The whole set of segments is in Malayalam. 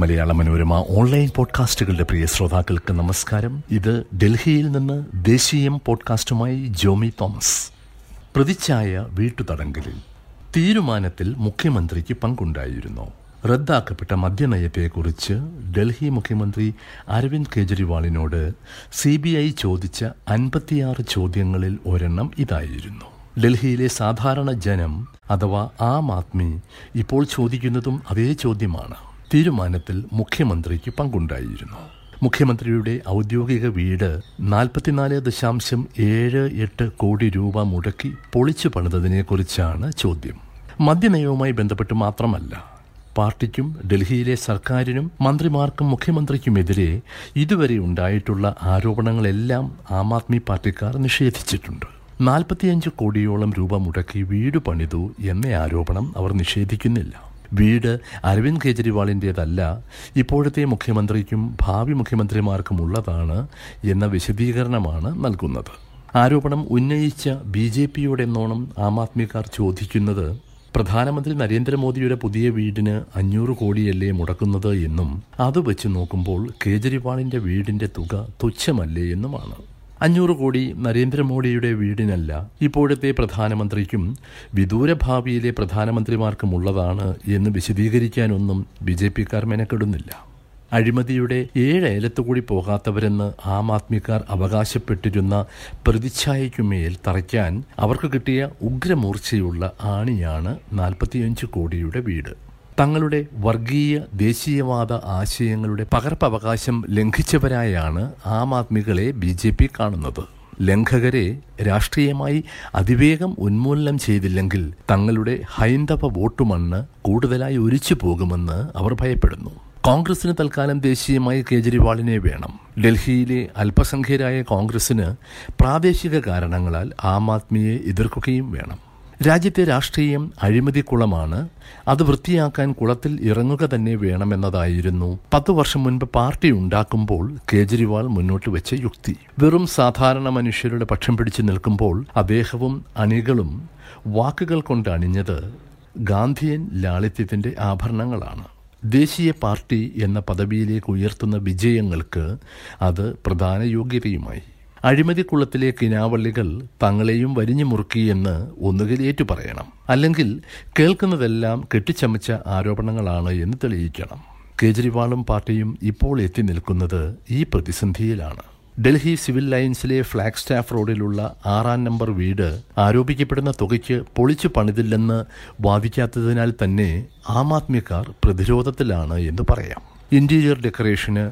മലയാള മനോരമ ഓൺലൈൻ പോഡ്കാസ്റ്റുകളുടെ പ്രിയ ശ്രോതാക്കൾക്ക് നമസ്കാരം. ഇത് ഡൽഹിയിൽ നിന്ന് ദേശീയം പോഡ്കാസ്റ്റുമായി ജോമി തോമസ്. പ്രതിച്ഛായ വീട്ടുതടങ്കലിൽ തീരുമാനത്തിൽ മുഖ്യമന്ത്രിക്ക് പങ്കുണ്ടായിരുന്നു. റദ്ദാക്കപ്പെട്ട മദ്യനയത്തെക്കുറിച്ച് ഡൽഹി മുഖ്യമന്ത്രി അരവിന്ദ് കെജ്രിവാളിനോട് സി ബി ഐ ചോദിച്ച അൻപത്തിയാറ് ചോദ്യങ്ങളിൽ ഒരെണ്ണം ഇതായിരുന്നു. ഡൽഹിയിലെ സാധാരണ ജനം അഥവാ ആം ആദ്മി ഇപ്പോൾ ചോദിക്കുന്നതും അതേ ചോദ്യമാണ്. തീരുമാനത്തിൽ മുഖ്യമന്ത്രിക്ക് പങ്കുണ്ടായിരുന്നു. മുഖ്യമന്ത്രിയുടെ ഔദ്യോഗിക വീട് നാൽപ്പത്തിനാല് ദശാംശം ഏഴ് എട്ട് കോടി രൂപ മുടക്കി പൊളിച്ചു പണിതതിനെക്കുറിച്ചാണ് ചോദ്യം. മദ്യനയവുമായി ബന്ധപ്പെട്ട് മാത്രമല്ല പാർട്ടിക്കും ഡൽഹിയിലെ സർക്കാരിനും മന്ത്രിമാർക്കും മുഖ്യമന്ത്രിക്കുമെതിരെ ഇതുവരെ ഉണ്ടായിട്ടുള്ള ആരോപണങ്ങളെല്ലാം ആം ആദ്മി പാർട്ടിക്കാർ നിഷേധിച്ചിട്ടുണ്ട്. നാൽപ്പത്തിയഞ്ച് കോടിയോളം രൂപ മുടക്കി വീട് പണിതു എന്ന ആരോപണം അവർ നിഷേധിക്കുന്നില്ല. വീട് അരവിന്ദ് കെജ്രിവാളിന്റേതല്ല ഇപ്പോഴത്തെ മുഖ്യമന്ത്രിക്കും ഭാവി മുഖ്യമന്ത്രിമാർക്കും ഉള്ളതാണ് എന്ന വിശദീകരണമാണ് നൽകുന്നത്. ആരോപണം ഉന്നയിച്ച ബി ജെ പിയുടെ എന്നോണം ആം ആദ്മിക്കാർ ചോദിക്കുന്നത് പ്രധാനമന്ത്രി നരേന്ദ്രമോദിയുടെ പുതിയ വീടിന് അഞ്ഞൂറ് കോടിയല്ലേ മുടക്കുന്നത് എന്നും അത് വെച്ച് നോക്കുമ്പോൾ കേജ്രിവാളിന്റെ വീടിന്റെ തുക തുച്ഛമല്ലേ എന്നുമാണ്. അഞ്ഞൂറ് കോടി നരേന്ദ്രമോദിയുടെ വീടിനല്ല ഇപ്പോഴത്തെ പ്രധാനമന്ത്രിക്കും വിദൂര ഭാവിയിലെ പ്രധാനമന്ത്രിമാർക്കുമുള്ളതാണ് എന്ന് വിശദീകരിക്കാനൊന്നും ബി ജെ പിക്കാർ മെനക്കെടുന്നില്ല. അഴിമതിയുടെ ഏഴ് ഏലത്തുകൂടി പോകാത്തവരെന്ന് ആം ആദ്മിക്കാർ അവകാശപ്പെട്ടിരുന്ന പ്രതിച്ഛായയ്ക്കുമേൽ തറയ്ക്കാൻ അവർക്ക് കിട്ടിയ ഉഗ്രമൂർച്ചയുള്ള ആണിയാണ് നാൽപ്പത്തിയഞ്ച് കോടിയുടെ വീട്. തങ്ങളുടെ വർഗീയ ദേശീയവാദ ആശയങ്ങളുടെ പകർപ്പവകാശം ലംഘിച്ചവരായാണ് ആം ആദ്മികളെ ബി ജെ പി കാണുന്നത്. ലംഘകരെ രാഷ്ട്രീയമായി അതിവേഗം ഉന്മൂലനം ചെയ്തില്ലെങ്കിൽ തങ്ങളുടെ ഹൈന്ദവ വോട്ടുമണ്ണ് കൂടുതലായി ഒലിച്ചു പോകുമെന്ന് അവർ ഭയപ്പെടുന്നു. കോൺഗ്രസിന് തൽക്കാലം ദേശീയമായി കേജ്രിവാളിനെ വേണം. ഡൽഹിയിലെ അല്പസംഖ്യരായ കോൺഗ്രസിന് പ്രാദേശിക കാരണങ്ങളാൽ ആം ആദ്മിയെ എതിർക്കുകയും വേണം. രാജ്യത്തെ രാഷ്ട്രീയം അഴിമതിക്കുളമാണ്. അത് വൃത്തിയാക്കാൻ കുളത്തിൽ ഇറങ്ങുക തന്നെ വേണമെന്നതായിരുന്നു. പത്ത് വർഷം മുൻപ് പാർട്ടി ഉണ്ടാക്കുമ്പോൾ കേജ്രിവാൾ മുന്നോട്ട് വെച്ച യുക്തി. വെറും സാധാരണ മനുഷ്യരുടെ പക്ഷം പിടിച്ചു നിൽക്കുമ്പോൾ അദ്ദേഹവും അണികളും വാക്കുകൾ കൊണ്ട് അണിഞ്ഞത് ഗാന്ധിയൻ ലാളിത്യത്തിന്റെ ആഭരണങ്ങളാണ്. ദേശീയ പാർട്ടി എന്ന പദവിയിലേക്ക് ഉയർത്തുന്ന വിജയങ്ങൾക്ക് അത് പ്രധാന യോഗ്യതയുമായി. അഴിമതിക്കുളത്തിലെ കിനാവള്ളികൾ തങ്ങളെയും വരിഞ്ഞു മുറുക്കിയെന്ന് ഒന്നുകിൽ ഏറ്റുപറയണം. അല്ലെങ്കിൽ കേൾക്കുന്നതെല്ലാം കെട്ടിച്ചമച്ച ആരോപണങ്ങളാണ് എന്ന് തെളിയിക്കണം. കേജ്രിവാളും പാർട്ടിയും ഇപ്പോൾ എത്തി നിൽക്കുന്നത് ഈ പ്രതിസന്ധിയിലാണ്. ഡൽഹി സിവിൽ ലൈൻസിലെ ഫ്ലാഗ് സ്റ്റാഫ് റോഡിലുള്ള ആറാം നമ്പർ വീട് ആരോപിക്കപ്പെടുന്ന തുകയ്ക്ക് പൊളിച്ചു പണിതില്ലെന്ന് വാദിക്കാത്തതിനാൽ തന്നെ ആം ആദ്മിക്കാർ പ്രതിരോധത്തിലാണ് എന്ന് പറയാം. ഇന്റീരിയർ ഡെക്കറേഷന്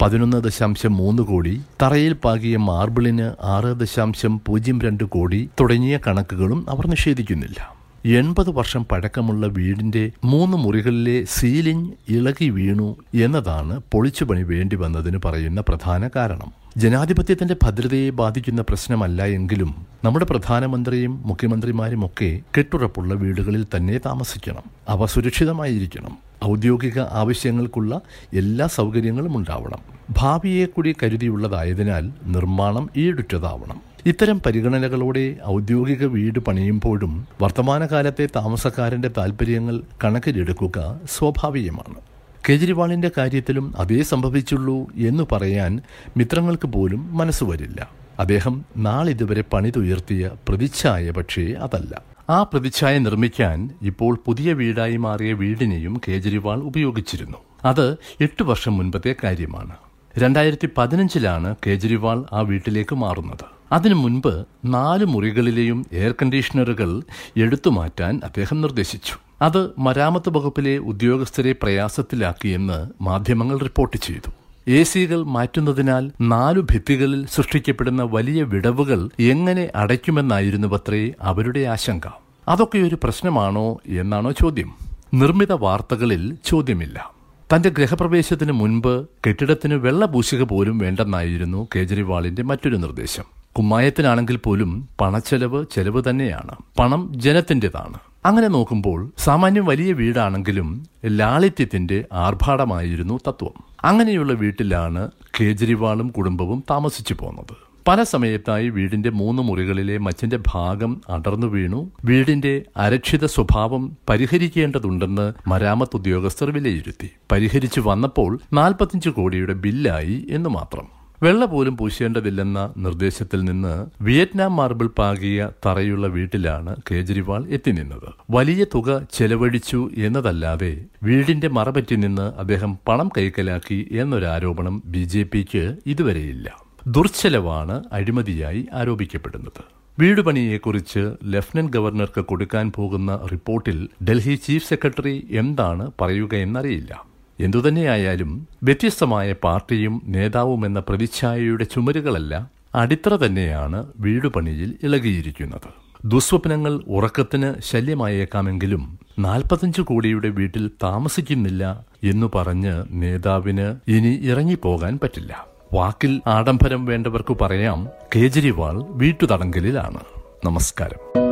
പതിനൊന്ന് ദശാംശം മൂന്ന് കോടി തറയിൽ പാകിയ മാർബിളിന് ആറ് ദശാംശം പൂജ്യം രണ്ട് കോടി തുടങ്ങിയ കണക്കുകളും അവർ നിഷേധിക്കുന്നില്ല. എൺപത് വർഷം പഴക്കമുള്ള വീടിന്റെ മൂന്ന് മുറികളിലെ സീലിംഗ് ഇളകി വീണു എന്നതാണ് പൊളിച്ചുപണി വേണ്ടി വന്നതിന് പറയുന്ന പ്രധാന കാരണം. ജനാധിപത്യത്തിന്റെ ഭദ്രതയെ ബാധിക്കുന്ന പ്രശ്നമല്ല എങ്കിലും നമ്മുടെ പ്രധാനമന്ത്രിയും മുഖ്യമന്ത്രിമാരും ഒക്കെ കെട്ടുറപ്പുള്ള വീടുകളിൽ തന്നെ താമസിക്കണം. അവ സുരക്ഷിതമായിരിക്കണം. ഔദ്യോഗിക ആവശ്യങ്ങൾക്കുള്ള എല്ലാ സൗകര്യങ്ങളും ഉണ്ടാവണം. ഭാവിയെ കൂടി കരുതിയുള്ളതായതിനാൽ നിർമ്മാണം ഈടുറ്റതാവണം. ഇത്തരം പരിഗണനകളോടെ ഔദ്യോഗിക വീട് പണിയുമ്പോഴും വർത്തമാനകാലത്തെ താമസക്കാരന്റെ താൽപ്പര്യങ്ങൾ കണക്കിലെടുക്കുക സ്വാഭാവികമാണ്. കേജ്രിവാളിന്റെ കാര്യത്തിലും അതേ സംഭവിച്ചുള്ളൂ എന്ന് പറയാൻ മിത്രങ്ങൾക്ക് പോലും മനസ്സ് വരില്ല. അദ്ദേഹം നാളിതുവരെ പണിതുയർത്തിയ പ്രതിച്ഛായ പക്ഷേ അതല്ല. ആ പ്രതിച്ഛായ നിർമ്മിക്കാൻ ഇപ്പോൾ പുതിയ വീടായി മാറിയ വീടിനെയും കേജ്രിവാൾ ഉപയോഗിച്ചിരുന്നു. അത് എട്ട് വർഷം മുൻപത്തെ കാര്യമാണ്. രണ്ടായിരത്തി പതിനഞ്ചിലാണ് കേജ്രിവാൾ ആ വീട്ടിലേക്ക് മാറുന്നത്. അതിനു മുൻപ് നാല് മുറികളിലെയും എയർ കണ്ടീഷണറുകൾ എടുത്തു മാറ്റാൻ അദ്ദേഹം നിർദ്ദേശിച്ചു. അത് മരാമത്ത് വകുപ്പിലെ ഉദ്യോഗസ്ഥരെ പ്രയാസത്തിലാക്കിയെന്ന് മാധ്യമങ്ങൾ റിപ്പോർട്ട് ചെയ്തു. എ സികൾ മാറ്റുന്നതിനാൽ നാലു ഭിത്തികളിൽ സൃഷ്ടിക്കപ്പെടുന്ന വലിയ വിടവുകൾ എങ്ങനെ അടയ്ക്കുമെന്നായിരുന്നു പത്രേ അവരുടെ ആശങ്ക. അതൊക്കെ ഒരു പ്രശ്നമാണോ എന്നാണോ ചോദ്യം. നിർമ്മിത വാർത്തകളിൽ ചോദ്യമില്ല. തന്റെ ഗൃഹപ്രവേശത്തിന് മുൻപ് കെട്ടിടത്തിന് വെള്ളപൂശിക പോലും വേണ്ടെന്നായിരുന്നു കേജ്രിവാളിന്റെ മറ്റൊരു നിർദ്ദേശം. കുമ്മായത്തിനാണെങ്കിൽ പോലും പണച്ചെലവ് ചെലവ് തന്നെയാണ്. പണം ജനത്തിന്റെതാണ്. അങ്ങനെ നോക്കുമ്പോൾ സാമാന്യം വലിയ വീടാണെങ്കിലും ലാളിത്യത്തിന്റെ ആർഭാടമായിരുന്നു തത്വം. അങ്ങനെയുള്ള വീട്ടിലാണ് കേജ്രിവാളും കുടുംബവും താമസിച്ചു പോന്നത്. പല സമയത്തായി വീടിന്റെ മൂന്ന് മുറികളിലെ മച്ചിന്റെ ഭാഗം അടർന്നു വീണു. വീടിന്റെ അരക്ഷിത സ്വഭാവം പരിഹരിക്കേണ്ടതുണ്ടെന്ന് മരാമത്ത് ഉദ്യോഗസ്ഥർ വിലയിരുത്തി. പരിഹരിച്ചു വന്നപ്പോൾ നാൽപ്പത്തിയഞ്ച് കോടിയുടെ ബില്ലായി എന്ന് മാത്രം. വെള്ള പോലും പൂശേണ്ടതില്ലെന്ന നിർദ്ദേശത്തിൽ നിന്ന് വിയറ്റ്നാം മാർബിൾ പാകിയ തറയുള്ള വീട്ടിലാണ് കേജ്രിവാൾ എത്തി നിന്നത്. വലിയ തുക ചെലവഴിച്ചു എന്നതല്ലാതെ വീടിന്റെ മറപറ്റി നിന്ന് അദ്ദേഹം പണം കൈക്കലാക്കി എന്നൊരാരോപണം ബി ജെ പിക്ക് ഇതുവരെയില്ല. ദുർച്ചെലവാണ് അഴിമതിയായി ആരോപിക്കപ്പെടുന്നത്. വീടുപണിയെക്കുറിച്ച് ലഫ്റ്റനന്റ് ഗവർണർക്ക് കൊടുക്കാൻ പോകുന്ന റിപ്പോർട്ടിൽ ഡൽഹി ചീഫ് സെക്രട്ടറി എന്താണ് പറയുകയെന്നറിയില്ല എന്തുതന്നെയായാലും വ്യത്യസ്തമായ പാർട്ടിയും നേതാവും എന്ന പ്രതിച്ഛായയുടെ ചുമരുകളല്ല അടിത്തറ തന്നെയാണ് വീടുപണിയിൽ ഇളകിയിരിക്കുന്നത്. ദുസ്വപ്നങ്ങൾ ഉറക്കത്തിന് ശല്യമായേക്കാമെങ്കിലും നാൽപ്പത്തഞ്ച് കോടിയുടെ വീട്ടിൽ താമസിക്കുന്നില്ല എന്നു പറഞ്ഞ് നേതാവിന് ഇനി ഇറങ്ങിപ്പോകാൻ പറ്റില്ല. വാക്കിൽ ആഡംബരം വേണ്ടവർക്ക് പറയാം കേജ്രിവാൾ വീട്ടുതടങ്കലിലാണ്. നമസ്കാരം.